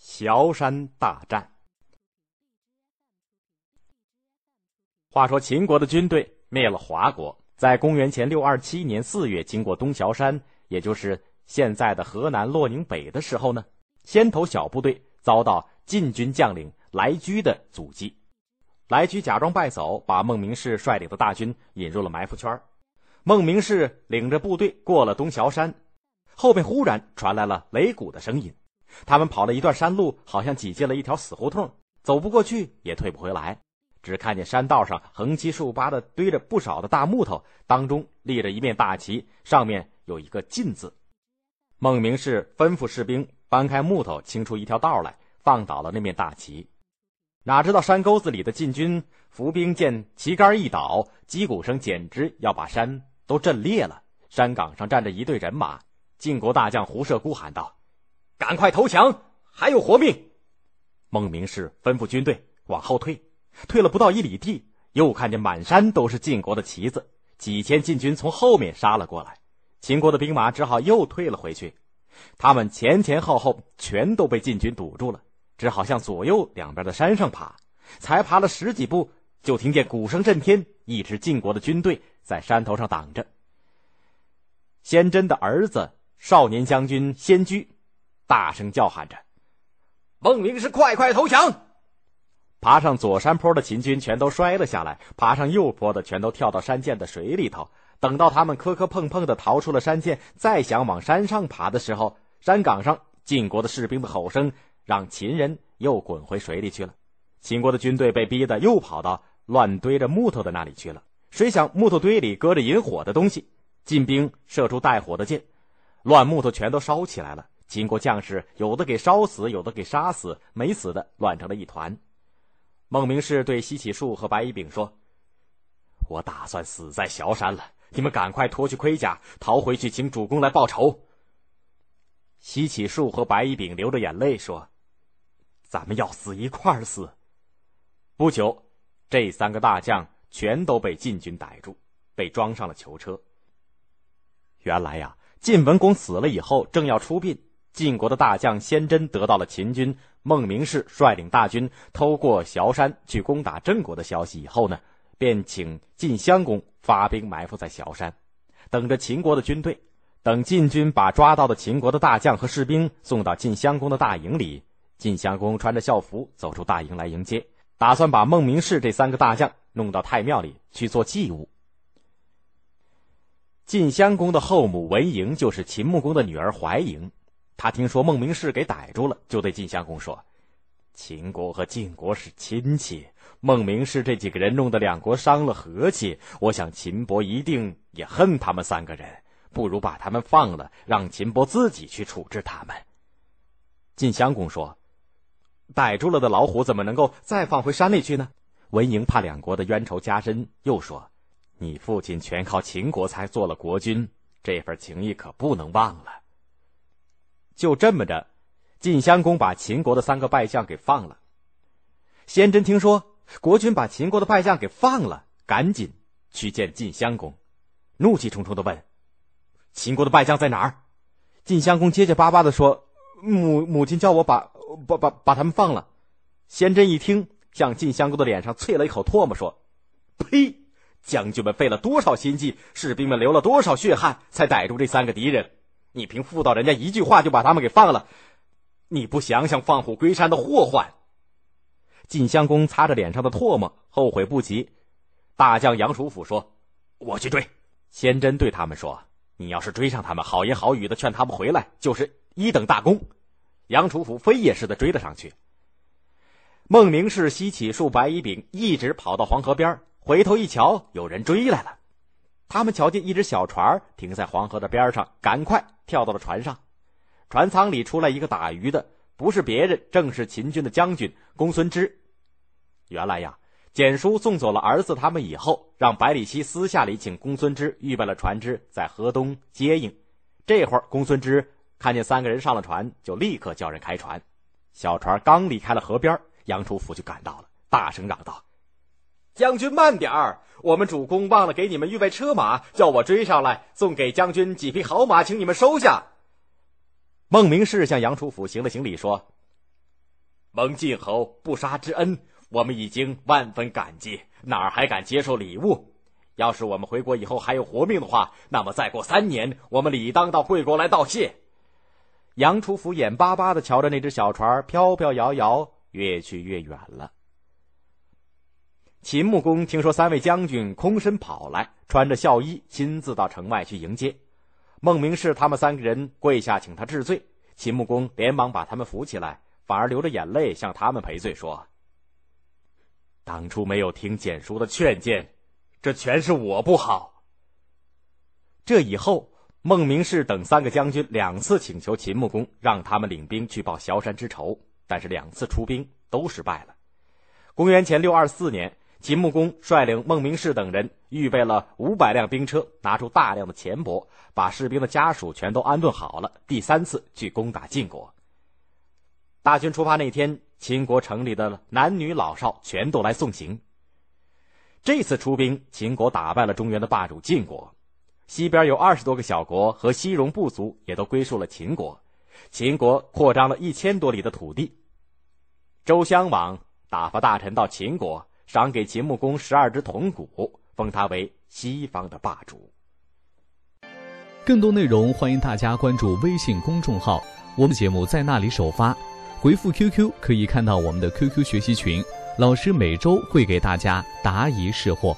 崤山大战。话说秦国的军队灭了华国，在公元前六二七年四月，经过东崤山，也就是现在的河南洛宁北的时候呢，先头小部队遭到晋军将领来居的阻击。来居假装败走，把孟明氏率领的大军引入了埋伏圈。孟明氏领着部队过了东崤山，后面忽然传来了擂鼓的声音。他们跑了一段山路，好像挤进了一条死胡同，走不过去，也退不回来。只看见山道上横七竖八的堆着不少的大木头，当中立着一面大旗，上面有一个“晋”字。孟明视吩咐士兵搬开木头，清出一条道来，放倒了那面大旗。哪知道山沟子里的晋军伏兵见旗杆一倒，击鼓声简直要把山都震裂了。山岗上站着一队人马，晋国大将胡射孤喊道：“赶快投降，还有活命！”孟明视吩咐军队往后退。退了不到一里地，又看见满山都是晋国的旗子，几千晋军从后面杀了过来。秦国的兵马只好又退了回去。他们前前后后全都被晋军堵住了，只好向左右两边的山上爬。才爬了十几步，就听见鼓声震天，一支晋国的军队在山头上挡着。先真的儿子少年将军先居，大声叫喊着：“孟明是快快投降！”爬上左山坡的秦军全都摔了下来，爬上右坡的全都跳到山涧的水里头。等到他们磕磕碰碰的逃出了山涧，再想往山上爬的时候，山岗上晋国的士兵的吼声让秦人又滚回水里去了。秦国的军队被逼得又跑到乱堆着木头的那里去了。谁想木头堆里搁着引火的东西，晋兵射出带火的箭，乱木头全都烧起来了。秦国将士有的给烧死，有的给杀死，没死的乱成了一团。孟明视对西起树和白乙丙说：“我打算死在崤山了，你们赶快脱去盔甲，逃回去，请主公来报仇。”西起树和白乙丙流着眼泪说：“咱们要死一块儿死。”不久，这三个大将全都被晋军逮住，被装上了囚车。原来呀，晋文公死了以后，正要出殡。晋国的大将先真得到了秦军孟明氏率领大军偷过崤山去攻打郑国的消息以后呢，便请晋襄公发兵埋伏在崤山，等着秦国的军队。等晋军把抓到的秦国的大将和士兵送到晋襄公的大营里，晋襄公穿着校服走出大营来迎接，打算把孟明氏这三个大将弄到太庙里去做祭物。晋襄公的后母文嬴就是秦穆公的女儿怀嬴。他听说孟明视给逮住了，就对晋襄公说：“秦国和晋国是亲戚，孟明氏这几个人弄得两国伤了和气，我想秦伯一定也恨他们三个人，不如把他们放了，让秦伯自己去处置他们。”晋襄公说：“逮住了的老虎怎么能够再放回山里去呢？”文嬴怕两国的冤仇加深，又说：“你父亲全靠秦国才做了国君，这份情谊可不能忘了。”就这么着，晋襄公把秦国的三个败将给放了。先真听说国君把秦国的败将给放了，赶紧去见晋襄公，怒气冲冲的问：“秦国的败将在哪儿？”晋襄公结结巴巴的说：“母母亲叫我把把把把他们放了。”先真一听，向晋襄公的脸上啐了一口唾沫，说：“呸！将军们费了多少心计，士兵们流了多少血汗，才逮住这三个敌人。”你凭妇道人家一句话就把他们给放了，你不想想放虎归山的祸患？晋襄公擦着脸上的唾沫，后悔不及。大将杨楚甫说：“我去追。”先真对他们说：“你要是追上他们，好言好语的劝他们回来，就是一等大功。”杨楚甫飞也似的追了上去。孟明氏、西起树、白乙丙一直跑到黄河边，回头一瞧，有人追来了。他们瞧见一只小船停在黄河的边上，赶快跳到了船上。船舱里出来一个打鱼的，不是别人，正是秦军的将军公孙支。原来呀，简叔送走了儿子他们以后，让百里奚私下里请公孙支预备了船只，在河东接应。这会儿，公孙支看见三个人上了船，就立刻叫人开船。小船刚离开了河边，杨楚甫就赶到了，大声嚷道：“将军慢点儿！”我们主公忘了给你们预备车马，叫我追上来送给将军几匹好马，请你们收下。孟明视向杨楚甫行了行礼，说：“蒙晋侯不杀之恩，我们已经万分感激，哪儿还敢接受礼物？要是我们回国以后还有活命的话，那么再过三年，我们理当到贵国来道谢。杨楚甫眼巴巴的瞧着那只小船飘飘摇摇，越去越远了。秦穆公听说三位将军空身跑来，穿着孝衣，亲自到城外去迎接。孟明视他们三个人跪下请他治罪，秦穆公连忙把他们扶起来。反而流着眼泪向他们赔罪说：“当初没有听简叔的劝谏，这全是我不好。”这以后，孟明氏等三个将军两次请求秦穆公让他们领兵去报萧山之仇，但是两次出兵都失败了。公元前六二四年，秦穆公率领孟明视等人预备了五百辆兵车，拿出大量的钱帛，把士兵的家属全都安顿好了，第三次去攻打晋国。大军出发那天，秦国城里的男女老少全都来送行。这次出兵，秦国打败了中原的霸主晋国，西边有二十多个小国和西戎部族也都归属了秦国。秦国扩张了一千多里的土地。周襄王打发大臣到秦国，赏给秦穆公十二只铜鼓，封他为西方的霸主。更多内容，欢迎大家关注微信公众号，我们节目在那里首发。回复 QQ 可以看到我们的 QQ 学习群，老师每周会给大家答疑释惑。